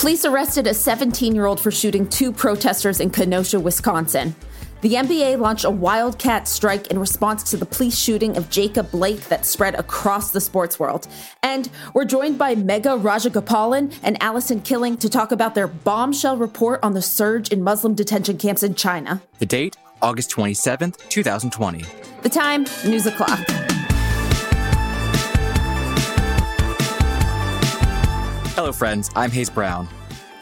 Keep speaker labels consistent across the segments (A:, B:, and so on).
A: Police arrested a 17 year old for shooting two protesters in Kenosha, Wisconsin. The NBA launched a wildcat strike in response to the police shooting of Jacob Blake that spread across the sports world. And we're joined by Megha Rajagopalan and Allison Killing to talk about their bombshell report on the surge in Muslim detention camps in China.
B: The date, August 27th, 2020.
A: The time, news o'clock.
B: Hello, friends. I'm Hayes Brown.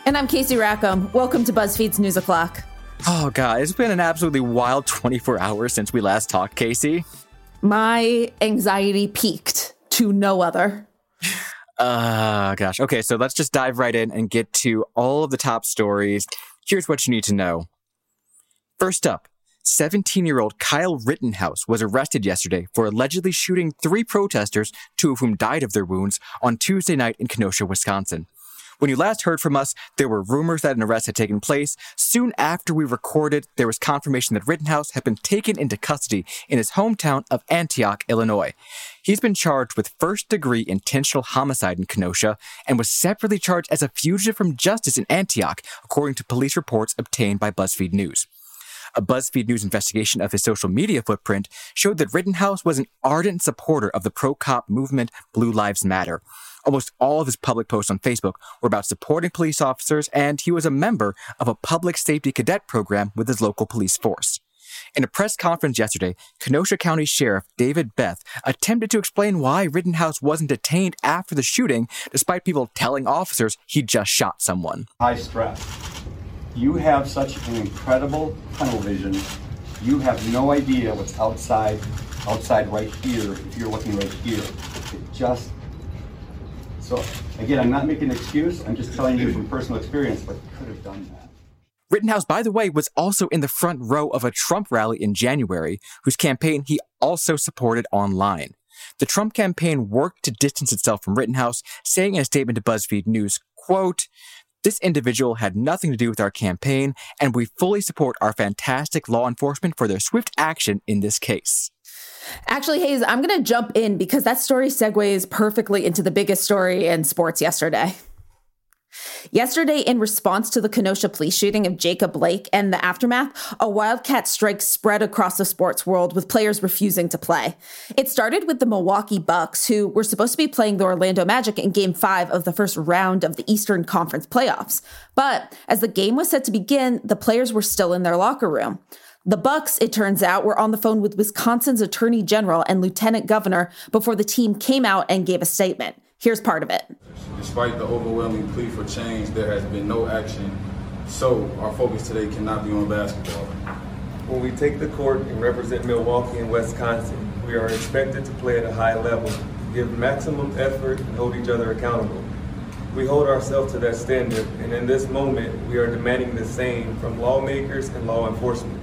A: And I'm Casey Rackham. Welcome to BuzzFeed's News O'Clock.
B: Oh, God, it's been an absolutely wild 24 hours since we last talked, Casey.
A: My anxiety peaked to no other.
B: Uh, gosh. Okay, so let's just dive right in and get to all of the top stories. Here's what you need to know. First up, 17 year old Kyle Rittenhouse was arrested yesterday for allegedly shooting three protesters, two of whom died of their wounds, on Tuesday night in Kenosha, Wisconsin. When you last heard from us, there were rumors that an arrest had taken place. Soon after we recorded, there was confirmation that Rittenhouse had been taken into custody in his hometown of Antioch, Illinois. He's been charged with first degree intentional homicide in Kenosha and was separately charged as a fugitive from justice in Antioch, according to police reports obtained by BuzzFeed News. A BuzzFeed News investigation of his social media footprint showed that Rittenhouse was an ardent supporter of the pro cop movement Blue Lives Matter. Almost all of his public posts on Facebook were about supporting police officers, and he was a member of a public safety cadet program with his local police force. In a press conference yesterday, Kenosha County Sheriff David Beth attempted to explain why Rittenhouse wasn't detained after the shooting, despite people telling officers he just shot someone.
C: High stress. You have such an incredible tunnel vision. You have no idea what's outside, outside right here, if you're looking right here. It just so again, I'm not making an excuse. I'm just telling you from personal experience what could have done that.
B: Rittenhouse, by the way, was also in the front row of a Trump rally in January, whose campaign he also supported online. The Trump campaign worked to distance itself from Rittenhouse, saying in a statement to BuzzFeed News, quote, this individual had nothing to do with our campaign, and we fully support our fantastic law enforcement for their swift action in this case.
A: Actually, Hayes, I'm going to jump in because that story segues perfectly into the biggest story in sports yesterday. Yesterday, in response to the Kenosha police shooting of Jacob Blake and the aftermath, a wildcat strike spread across the sports world with players refusing to play. It started with the Milwaukee Bucks, who were supposed to be playing the Orlando Magic in game five of the first round of the Eastern Conference playoffs. But as the game was set to begin, the players were still in their locker room. The Bucks, it turns out, were on the phone with Wisconsin's Attorney General and Lieutenant Governor before the team came out and gave a statement. Here's part of it.
D: Despite the overwhelming plea for change, there has been no action. So our focus today cannot be on basketball.
E: When we take the court and represent Milwaukee and Wisconsin, we are expected to play at a high level, give maximum effort, and hold each other accountable. We hold ourselves to that standard, and in this moment, we are demanding the same from lawmakers and law enforcement.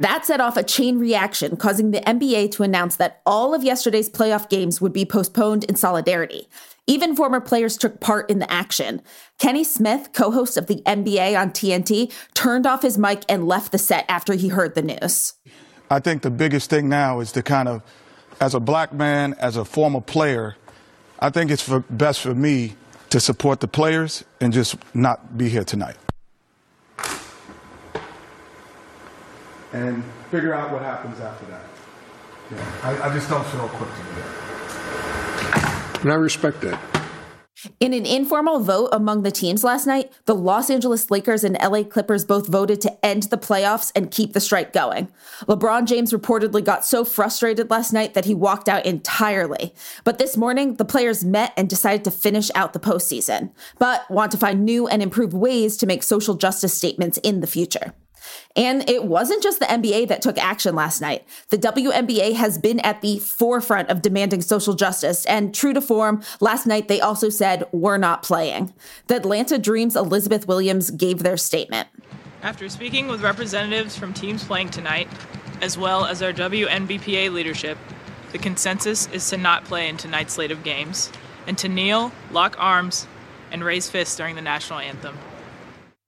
A: That set off a chain reaction, causing the NBA to announce that all of yesterday's playoff games would be postponed in solidarity. Even former players took part in the action. Kenny Smith, co host of the NBA on TNT, turned off his mic and left the set after he heard the news.
F: I think the biggest thing now is to kind of, as a black man, as a former player, I think it's for, best for me to support the players and just not be here tonight. And figure out what happens after that. Yeah, I, I just don't feel equipped to do that.
G: And I respect that.
A: In an informal vote among the teams last night, the Los Angeles Lakers and LA Clippers both voted to end the playoffs and keep the strike going. LeBron James reportedly got so frustrated last night that he walked out entirely. But this morning, the players met and decided to finish out the postseason, but want to find new and improved ways to make social justice statements in the future. And it wasn't just the NBA that took action last night. The WNBA has been at the forefront of demanding social justice. And true to form, last night they also said, We're not playing. The Atlanta Dreams' Elizabeth Williams gave their statement.
H: After speaking with representatives from teams playing tonight, as well as our WNBPA leadership, the consensus is to not play in tonight's slate of games and to kneel, lock arms, and raise fists during the national anthem.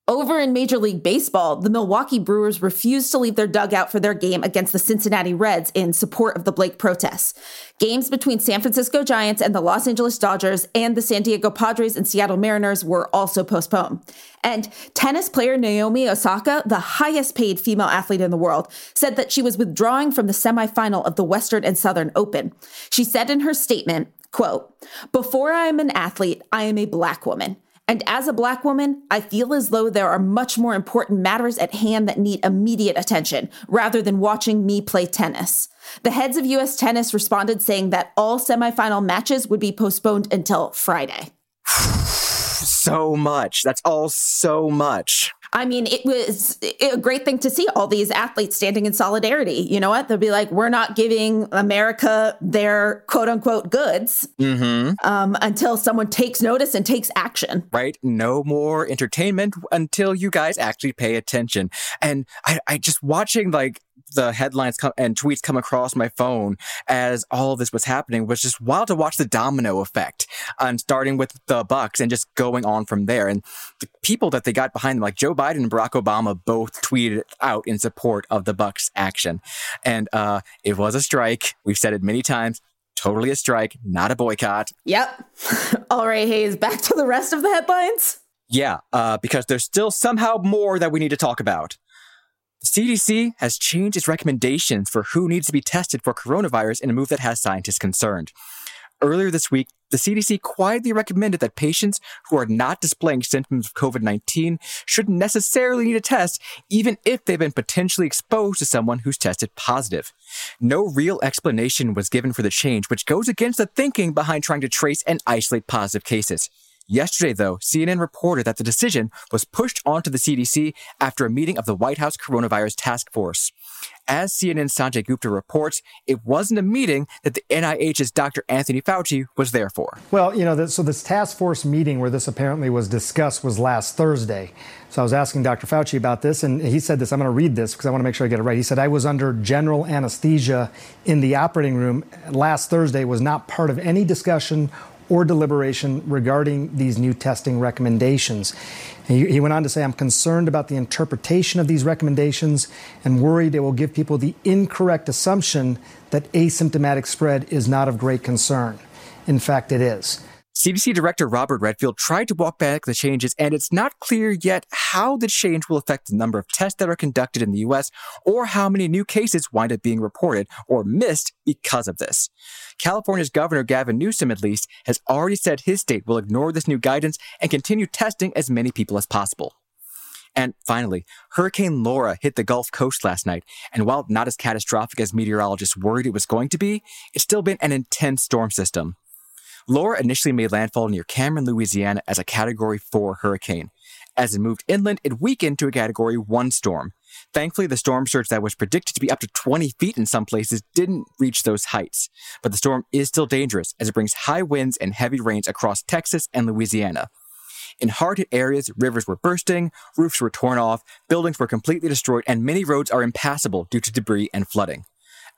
A: Over in Major League Baseball, the Milwaukee Brewers refused to leave their dugout for their game against the Cincinnati Reds in support of the Blake protests. Games between San Francisco Giants and the Los Angeles Dodgers and the San Diego Padres and Seattle Mariners were also postponed. And tennis player Naomi Osaka, the highest paid female athlete in the world, said that she was withdrawing from the semifinal of the Western and Southern Open. She said in her statement, quote, Before I am an athlete, I am a black woman. And as a Black woman, I feel as though there are much more important matters at hand that need immediate attention rather than watching me play tennis. The heads of US tennis responded saying that all semifinal matches would be postponed until Friday.
B: so much. That's all so much.
A: I mean, it was a great thing to see all these athletes standing in solidarity. You know what? They'll be like, we're not giving America their quote unquote goods
B: mm-hmm.
A: um, until someone takes notice and takes action.
B: Right? No more entertainment until you guys actually pay attention. And I, I just watching like the headlines come and tweets come across my phone as all of this was happening was just wild to watch the domino effect and starting with the Bucks and just going on from there. And the people that they got behind them, like Joe Biden and Barack Obama, both tweeted out in support of the Bucks action. And uh, it was a strike. We've said it many times. Totally a strike, not a boycott.
A: Yep. All right, Hayes, back to the rest of the headlines.
B: Yeah, uh, because there's still somehow more that we need to talk about. CDC has changed its recommendations for who needs to be tested for coronavirus in a move that has scientists concerned. Earlier this week, the CDC quietly recommended that patients who are not displaying symptoms of COVID 19 shouldn't necessarily need a test, even if they've been potentially exposed to someone who's tested positive. No real explanation was given for the change, which goes against the thinking behind trying to trace and isolate positive cases. Yesterday, though, CNN reported that the decision was pushed onto the CDC after a meeting of the White House Coronavirus Task Force. As CNN's Sanjay Gupta reports, it wasn't a meeting that the NIH's Dr. Anthony Fauci was there for.
G: Well, you know, so this task force meeting where this apparently was discussed was last Thursday. So I was asking Dr. Fauci about this, and he said this. I'm going to read this because I want to make sure I get it right. He said, I was under general anesthesia in the operating room last Thursday, was not part of any discussion or deliberation regarding these new testing recommendations. He, he, went on to say, I'm concerned about the interpretation of these recommendations and worried it will give people the incorrect assumption that asymptomatic spread is not of great concern. In fact, it is.
B: CDC Director Robert Redfield tried to walk back the changes, and it's not clear yet how the change will affect the number of tests that are conducted in the US or how many new cases wind up being reported or missed because of this. California's Governor Gavin Newsom, at least, has already said his state will ignore this new guidance and continue testing as many people as possible. And finally, Hurricane Laura hit the Gulf Coast last night, and while not as catastrophic as meteorologists worried it was going to be, it's still been an intense storm system. Laura initially made landfall near Cameron, Louisiana as a Category 4 hurricane. As it moved inland, it weakened to a Category 1 storm. Thankfully, the storm surge that was predicted to be up to 20 feet in some places didn't reach those heights. But the storm is still dangerous as it brings high winds and heavy rains across Texas and Louisiana. In hard hit areas, rivers were bursting, roofs were torn off, buildings were completely destroyed, and many roads are impassable due to debris and flooding.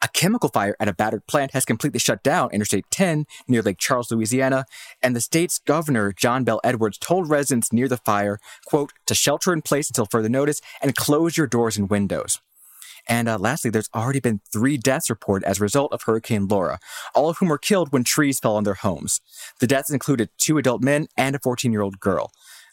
B: A chemical fire at a battered plant has completely shut down Interstate 10 near Lake Charles, Louisiana, and the state's governor, John Bel Edwards, told residents near the fire, quote, to shelter in place until further notice and close your doors and windows. And uh, lastly, there's already been three deaths reported as a result of Hurricane Laura, all of whom were killed when trees fell on their homes. The deaths included two adult men and a 14 year old girl.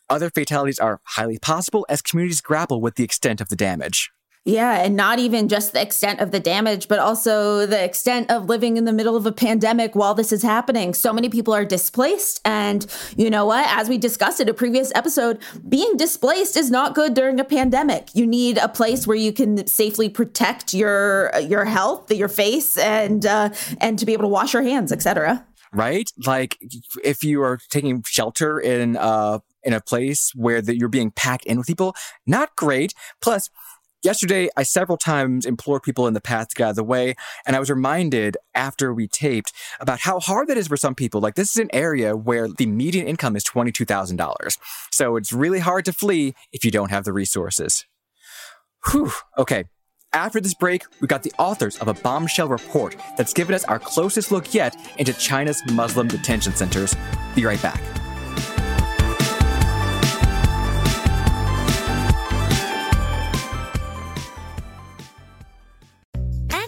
B: Other fatalities are highly possible as communities grapple with the extent of the damage.
A: Yeah, and not even just the extent of the damage, but also the extent of living in the middle of a pandemic while this is happening. So many people are displaced. And you know what? As we discussed in a previous episode, being displaced is not good during a pandemic. You need a place where you can safely protect your your health, your face, and uh, and to be able to wash your hands, etc.
B: Right? Like if you are taking shelter in uh in a place where you're being packed in with people, not great. Plus, Yesterday, I several times implored people in the path to get out of the way, and I was reminded after we taped about how hard that is for some people. Like, this is an area where the median income is $22,000. So it's really hard to flee if you don't have the resources. Whew. Okay. After this break, we got the authors of a bombshell report that's given us our closest look yet into China's Muslim detention centers. Be right back.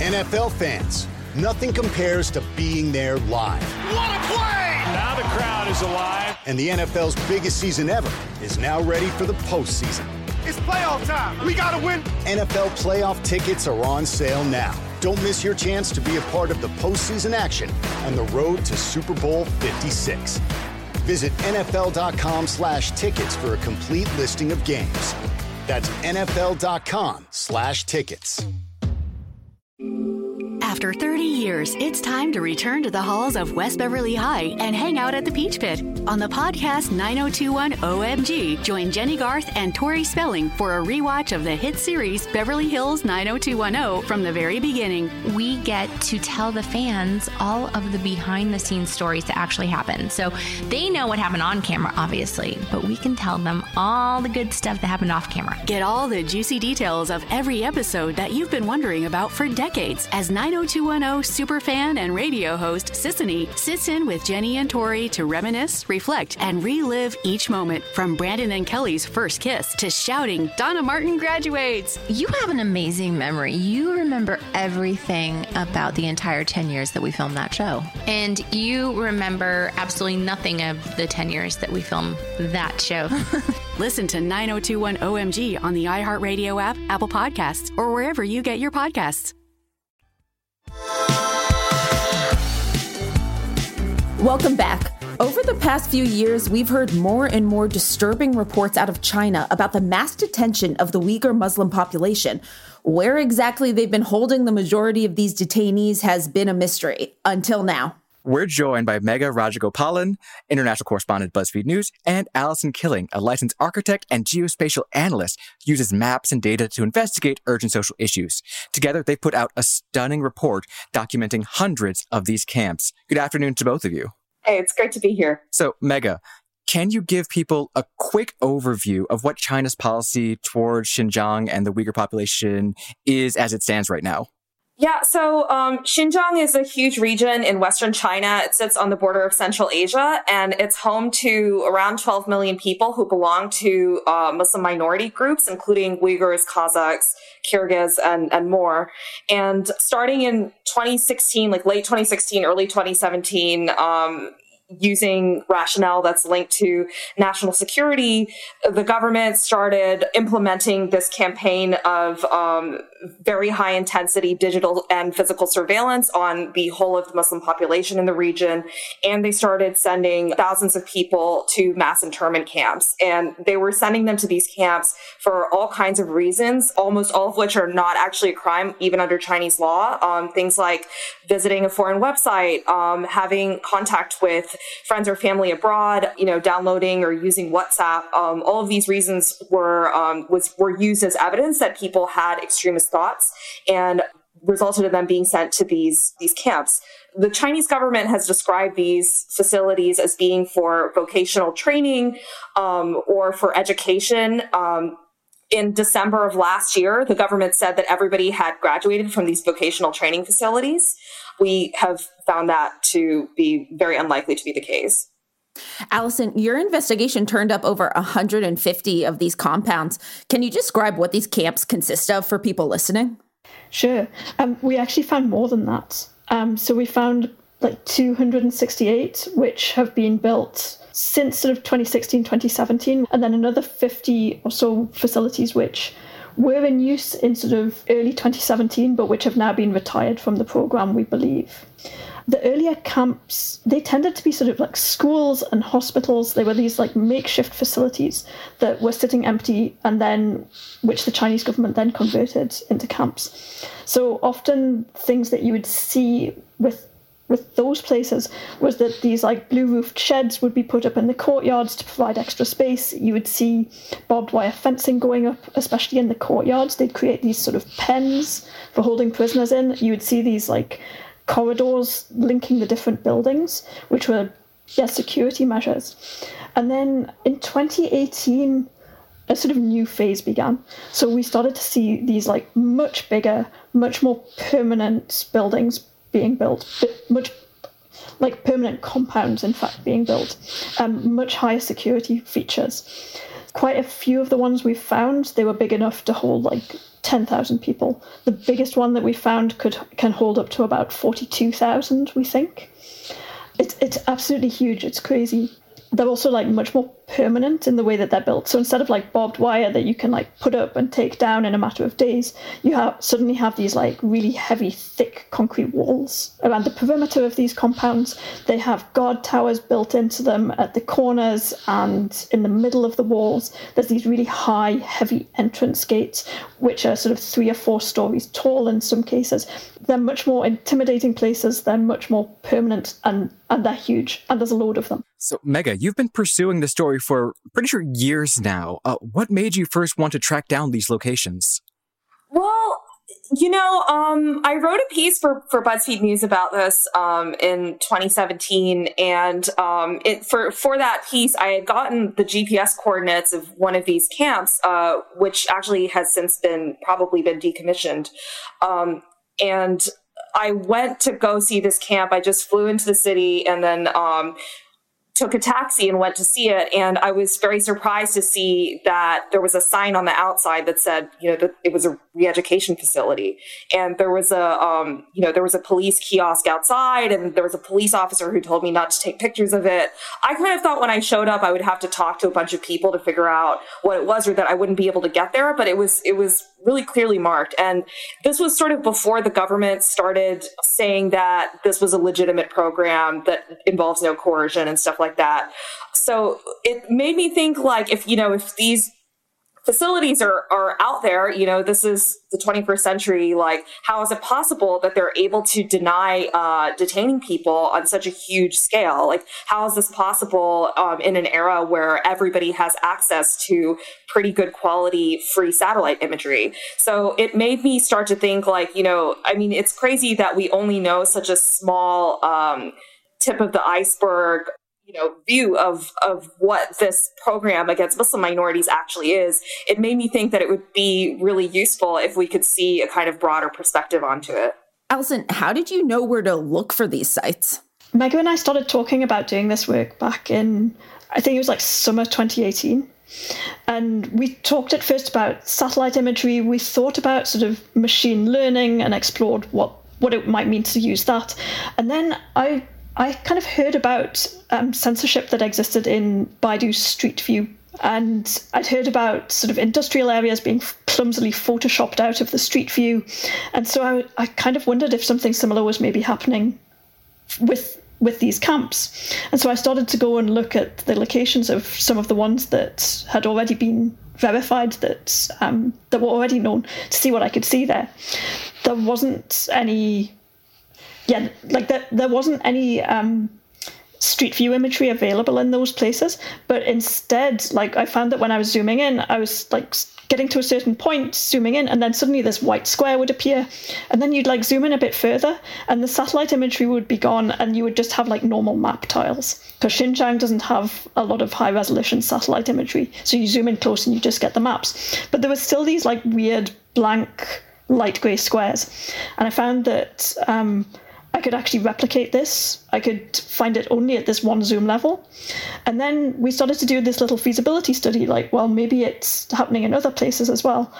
I: NFL fans, nothing compares to being there live.
J: What a play! Now the crowd is alive.
I: And the NFL's biggest season ever is now ready for the postseason.
J: It's playoff time. We got to win.
I: NFL playoff tickets are on sale now. Don't miss your chance to be a part of the postseason action on the road to Super Bowl 56. Visit NFL.com slash tickets for a complete listing of games. That's NFL.com slash tickets thank you
K: after 30 years, it's time to return to the halls of West Beverly High and hang out at the Peach Pit. On the podcast 9021 OMG, join Jennie Garth and Tori Spelling for a rewatch of the hit series Beverly Hills 90210 from the very beginning.
L: We get to tell the fans all of the behind the scenes stories that actually happen. So they know what happened on camera, obviously, but we can tell them all the good stuff that happened off camera.
K: Get all the juicy details of every episode that you've been wondering about for decades as 90210 superfan and radio host Sisanie sits in with Jennie and Tori to reminisce, reflect, and relive each moment from Brandon and Kelly's first kiss to shouting, Donna Martin graduates.
L: You have an amazing memory. You remember everything about the entire 10 years that we filmed that show. And you remember absolutely nothing of the 10 years that we filmed that show.
K: Listen to 9021 OMG on the iHeartRadio app, Apple Podcasts, or wherever you get your podcasts.
A: Welcome back. Over the past few years, we've heard more and more disturbing reports out of China about the mass detention of the Uyghur Muslim population. Where exactly they've been holding the majority of these detainees has been a mystery until now.
B: We're joined by Megha Rajagopalan, international correspondent BuzzFeed News, and Allison Killing, a licensed architect and geospatial analyst uses maps and data to investigate urgent social issues. Together, they've put out a stunning report documenting hundreds of these camps. Good afternoon to both of you.
M: Hey, it's great to be here.
B: So, Megha, can you give people a quick overview of what China's policy towards Xinjiang and the Uyghur population is as it stands right now?
M: Yeah, so um, Xinjiang is a huge region in Western China. It sits on the border of Central Asia, and it's home to around 12 million people who belong to uh, Muslim minority groups, including Uyghurs, Kazakhs, Kyrgyz, and, and more. And starting in 2016, like late 2016, early 2017, um, using rationale that's linked to national security, the government started implementing this campaign of um, very high intensity digital and physical surveillance on the whole of the Muslim population in the region. And they started sending thousands of people to mass internment camps. And they were sending them to these camps for all kinds of reasons, almost all of which are not actually a crime, even under Chinese law. Um, things like visiting a foreign website, um, having contact with friends or family abroad, you know, downloading or using WhatsApp. Um, all of these reasons were um, was were used as evidence that people had extremist thoughts and resulted in them being sent to these these camps. The Chinese government has described these facilities as being for vocational training um, or for education. Um, in December of last year, the government said that everybody had graduated from these vocational training facilities. We have found that to be very unlikely to be the case.
A: Allison, your investigation turned up over 150 of these compounds. Can you describe what these camps consist of for people listening?
N: Sure. Um, we actually found more than that. Um, so we found like 268, which have been built since sort of 2016, 2017, and then another 50 or so facilities which were in use in sort of early 2017, but which have now been retired from the program, we believe. The earlier camps, they tended to be sort of like schools and hospitals. They were these like makeshift facilities that were sitting empty and then, which the Chinese government then converted into camps. So often things that you would see with with those places was that these like blue roofed sheds would be put up in the courtyards to provide extra space. You would see barbed wire fencing going up, especially in the courtyards. They'd create these sort of pens for holding prisoners in. You would see these like corridors linking the different buildings, which were yeah, security measures. And then in 2018, a sort of new phase began. So we started to see these like much bigger, much more permanent buildings being built, much like permanent compounds, in fact, being built, um, much higher security features. Quite a few of the ones we found, they were big enough to hold like 10,000 people. The biggest one that we found could can hold up to about 42,000, we think. It's, it's absolutely huge. It's crazy they're also like much more permanent in the way that they're built. So instead of like barbed wire that you can like put up and take down in a matter of days, you have suddenly have these like really heavy, thick concrete walls around the perimeter of these compounds. They have guard towers built into them at the corners and in the middle of the walls. There's these really high, heavy entrance gates, which are sort of three or four stories tall in some cases. They're much more intimidating places. They're much more permanent and and they're huge. And there's a load of them.
B: So, Megha, you've been pursuing the story for pretty sure years now. Uh, what made you first want to track down these locations?
M: Well, you know, um, I wrote a piece for, for BuzzFeed News about this um, in 2017, and um, it, for for that piece, I had gotten the GPS coordinates of one of these camps, uh, which actually has since been probably been decommissioned, um, and I went to go see this camp. I just flew into the city and then um, took a taxi and went to see it. And I was very surprised to see that there was a sign on the outside that said, you know, that it was a re-education facility. And there was a, um, you know, there was a police kiosk outside and there was a police officer who told me not to take pictures of it. I kind of thought when I showed up, I would have to talk to a bunch of people to figure out what it was or that I wouldn't be able to get there. But it was, it was really clearly marked. And this was sort of before the government started saying that this was a legitimate program that involves no coercion and stuff like that. So it made me think like if, you know, if these facilities are, are out there, you know, this is the 21st century. Like, how is it possible that they're able to deny uh, detaining people on such a huge scale? Like, how is this possible um, in an era where everybody has access to pretty good quality free satellite imagery? So it made me start to think, like, you know, I mean, it's crazy that we only know such a small um, tip of the iceberg you know view of of what this program against Muslim minorities actually is, it made me think that it would be really useful if we could see a kind of broader perspective onto it.
A: Allison, how did you know where to look for these sites?
N: Megan and I started talking about doing this work back in I think it was like summer 2018. And we talked at first about satellite imagery. We thought about sort of machine learning and explored what what it might mean to use that. And then I I kind of heard about um, censorship that existed in Baidu's Street View. And I'd heard about sort of industrial areas being clumsily photoshopped out of the street view. And so I, I kind of wondered if something similar was maybe happening with with these camps. And so I started to go and look at the locations of some of the ones that had already been verified that um, that were already known to see what I could see there. There wasn't any yeah, like there, there wasn't any um, street view imagery available in those places, but instead, like I found that when I was zooming in, I was like getting to a certain point, zooming in, and then suddenly this white square would appear, and then you'd like zoom in a bit further, and the satellite imagery would be gone, and you would just have like normal map tiles. Because Xinjiang doesn't have a lot of high resolution satellite imagery, so you zoom in close and you just get the maps. But there were still these like weird blank light grey squares, and I found that. Um, I could actually replicate this. I could find it only at this one zoom level. And then we started to do this little feasibility study like, well, maybe it's happening in other places as well.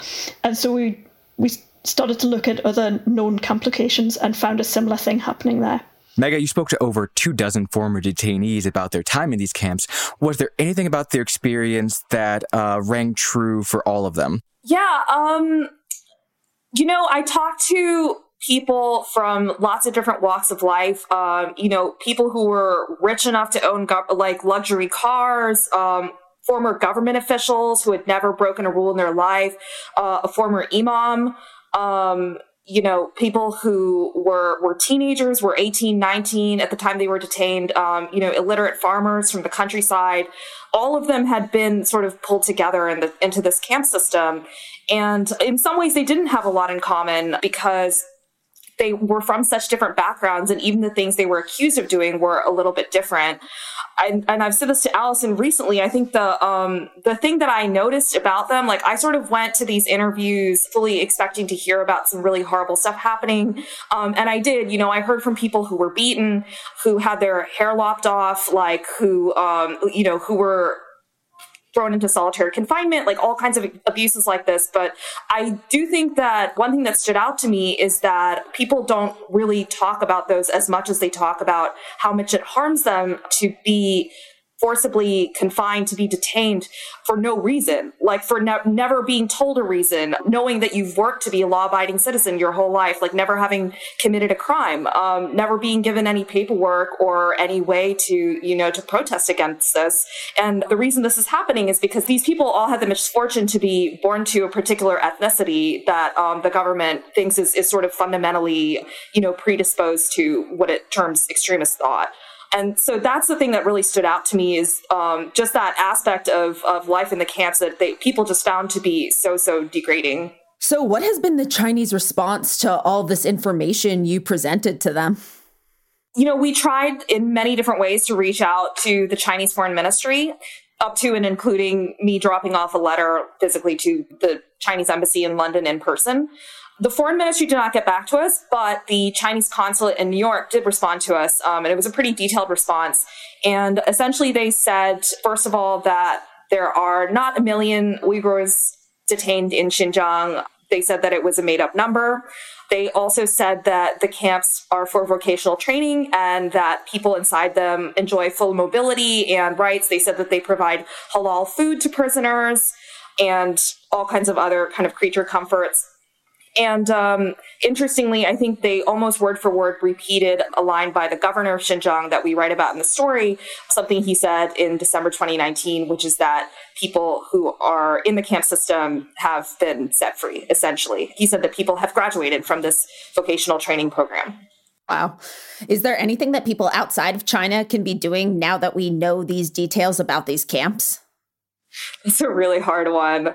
N: And so we we started to look at other known camp locations and found a similar thing happening there.
B: Megha, you spoke to over two dozen former detainees about their time in these camps. Was there anything about their experience that uh, rang true for all of them?
M: Yeah, um, you know, I talked to people from lots of different walks of life. Um, you know, people who were rich enough to own go- like luxury cars, um, former government officials who had never broken a rule in their life, uh, a former imam, um, you know, people who were were teenagers, were 18, 19 at the time they were detained, um, you know, illiterate farmers from the countryside. All of them had been sort of pulled together in the, into this camp system. And in some ways, they didn't have a lot in common because they were from such different backgrounds, and even the things they were accused of doing were a little bit different. I, and I've said this to Allison recently. I think the um, the thing that I noticed about them, like I sort of went to these interviews fully expecting to hear about some really horrible stuff happening, um, and I did. You know, I heard from people who were beaten, who had their hair lopped off, like who um, you know who were thrown into solitary confinement, like all kinds of abuses like this. But I do think that one thing that stood out to me is that people don't really talk about those as much as they talk about how much it harms them to be forcibly confined to be detained for no reason, like for ne- never being told a reason, knowing that you've worked to be a law abiding citizen your whole life, like never having committed a crime, um, never being given any paperwork or any way to, you know, to protest against this. And the reason this is happening is because these people all had the misfortune to be born to a particular ethnicity that um, the government thinks is, is sort of fundamentally, you know, predisposed to what it terms extremist thought. And so that's the thing that really stood out to me is um, just that aspect of, of life in the camps that they, people just found to be so, so degrading.
A: So, what has been the Chinese response to all this information you presented to them?
M: You know, we tried in many different ways to reach out to the Chinese Foreign Ministry, up to and including me dropping off a letter physically to the Chinese embassy in London in person. The foreign ministry did not get back to us, but the Chinese consulate in New York did respond to us, um, and it was a pretty detailed response. And essentially, they said, first of all, that there are not a million Uyghurs detained in Xinjiang. They said that it was a made up number. They also said that the camps are for vocational training and that people inside them enjoy full mobility and rights. They said that they provide halal food to prisoners and all kinds of other kind of creature comforts. And um, interestingly, I think they almost word for word repeated a line by the governor of Xinjiang that we write about in the story, something he said in December 2019, which is that people who are in the camp system have been set free, essentially. He said that people have graduated from this vocational training program.
A: Wow. Is there anything that people outside of China can be doing now that we know these details about these camps?
M: It's a really hard one.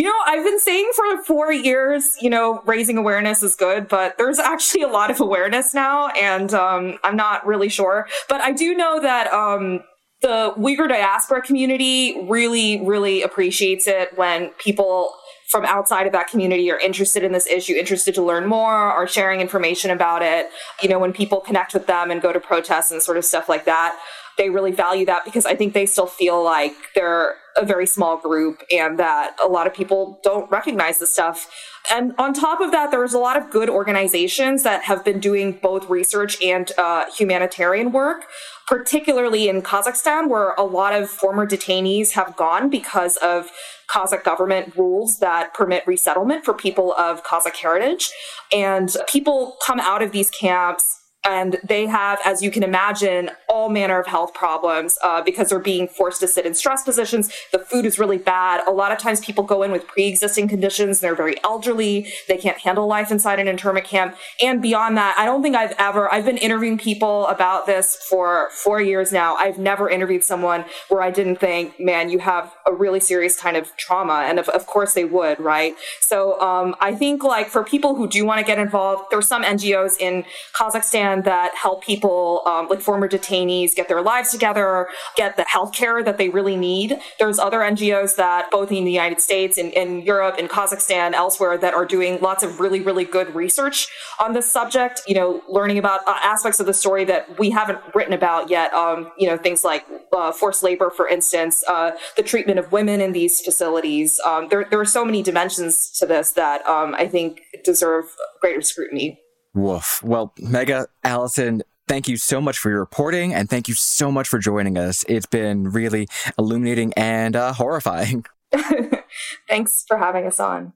M: You know, I've been saying for four years, you know, raising awareness is good, but there's actually a lot of awareness now, and um, I'm not really sure. But I do know that um, the Uyghur diaspora community really, really appreciates it when people from outside of that community are interested in this issue, interested to learn more, are sharing information about it. You know, when people connect with them and go to protests and sort of stuff like that, they really value that because I think they still feel like they're a very small group and that a lot of people don't recognize this stuff. And on top of that, there's a lot of good organizations that have been doing both research and uh, humanitarian work, particularly in Kazakhstan, where a lot of former detainees have gone because of Kazakh government rules that permit resettlement for people of Kazakh heritage. And people come out of these camps and they have, as you can imagine, all manner of health problems uh, because they're being forced to sit in stress positions. The food is really bad. A lot of times people go in with pre-existing conditions. They're very elderly. They can't handle life inside an internment camp. And beyond that, I don't think I've ever, I've been interviewing people about this for four years now. I've never interviewed someone where I didn't think, man, you have a really serious kind of trauma. And of, of course they would, right? So um, I think like for people who do want to get involved, there's some NGOs in Kazakhstan that help people, um, like former detainees, get their lives together, get the health care that they really need. There's other NGOs that, both in the United States, in, in Europe, in Kazakhstan, elsewhere, that are doing lots of really, really good research on this subject. You know, learning about uh, aspects of the story that we haven't written about yet. Um, you know, things like uh, forced labor, for instance, uh, the treatment of women in these facilities. Um, there, there are so many dimensions to this that um, I think deserve greater scrutiny.
B: Woof. Well, Megha, Allison, thank you so much for your reporting and thank you so much for joining us. It's been really illuminating and uh, horrifying.
M: thanks for having us on.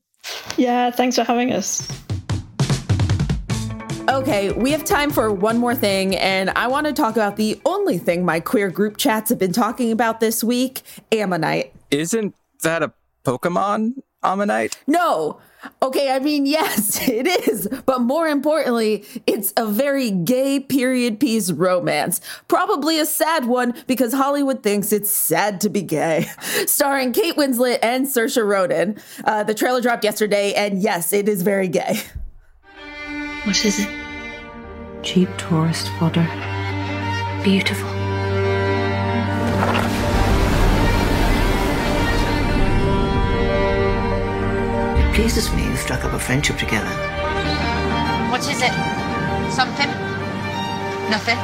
N: Yeah, thanks for having us.
A: Okay, we have time for one more thing, and I want to talk about the only thing my queer group chats have been talking about this week Ammonite.
B: Isn't that a Pokemon? Ammonite?
A: No. Okay, I mean, yes, it is. But more importantly, it's a very gay period piece romance. Probably a sad one because Hollywood thinks it's sad to be gay. Starring Kate Winslet and Saoirse Ronan. Uh, the trailer dropped yesterday, and yes, it is very gay.
O: What is it? Cheap tourist fodder. Beautiful. Pleases me you've struck up a friendship together.
P: What is it? Something? Nothing?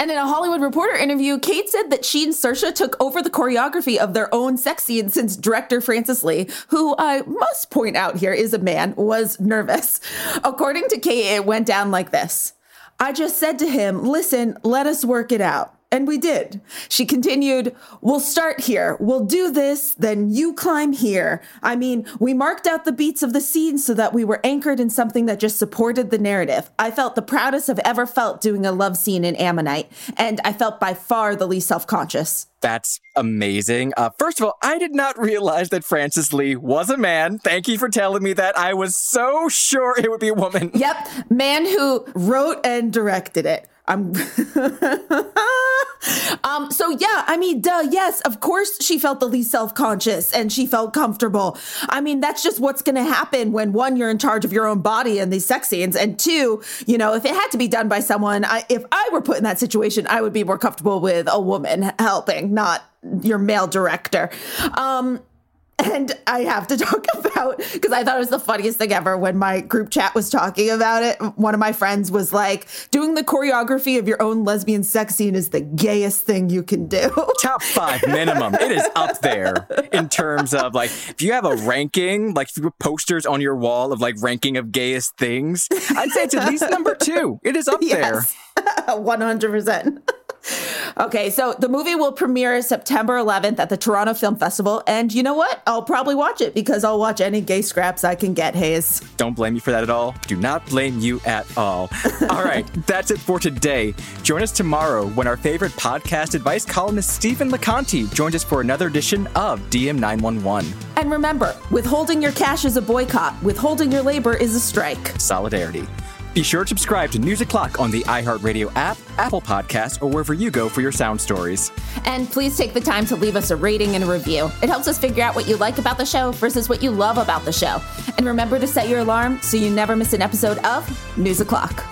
A: And in a Hollywood Reporter interview, Kate said that she and Saoirse took over the choreography of their own sex scene since director Francis Lee, who I must point out here is a man, was nervous. According to Kate, it went down like this. I just said to him, listen, let us work it out. And we did. She continued, We'll start here. We'll do this, then you climb here. I mean, we marked out the beats of the scene so that we were anchored in something that just supported the narrative. I felt the proudest I've ever felt doing a love scene in Ammonite, and I felt by far the least self conscious.
B: That's amazing. Uh, first of all, I did not realize that Francis Lee was a man. Thank you for telling me that. I was so sure it would be a woman.
A: Yep, man who wrote and directed it. I'm um so yeah, I mean duh, yes, of course she felt the least self-conscious and she felt comfortable. I mean, that's just what's going to happen when one you're in charge of your own body in these sex scenes and two, you know, if it had to be done by someone, I, if I were put in that situation, I would be more comfortable with a woman helping, not your male director. Um and I have to talk about because I thought it was the funniest thing ever when my group chat was talking about it. One of my friends was like, "Doing the choreography of your own lesbian sex scene is the gayest thing you can do."
B: Top five minimum. it is up there in terms of like if you have a ranking, like posters on your wall of like ranking of gayest things, I'd say it's at least number two. It is up
A: yes. there. One hundred percent. Okay, so the movie will premiere September 11th at the Toronto Film Festival. And you know what? I'll probably watch it because I'll watch any gay scraps I can get, Hayes.
B: Don't blame you for that at all. Do not blame you at all. all right, that's it for today. Join us tomorrow when our favorite podcast advice columnist Stephen LaConte joins us for another edition of DM911.
A: And remember, withholding your cash is a boycott, withholding your labor is a strike.
B: Solidarity. Be sure to subscribe to News O'Clock on the iHeartRadio app, Apple Podcasts, or wherever you go for your sound stories.
A: And please take the time to leave us a rating and a review. It helps us figure out what you like about the show versus what you love about the show. And remember to set your alarm so you never miss an episode of News O'Clock.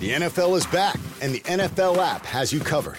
I: The NFL is back, and the NFL app has you covered.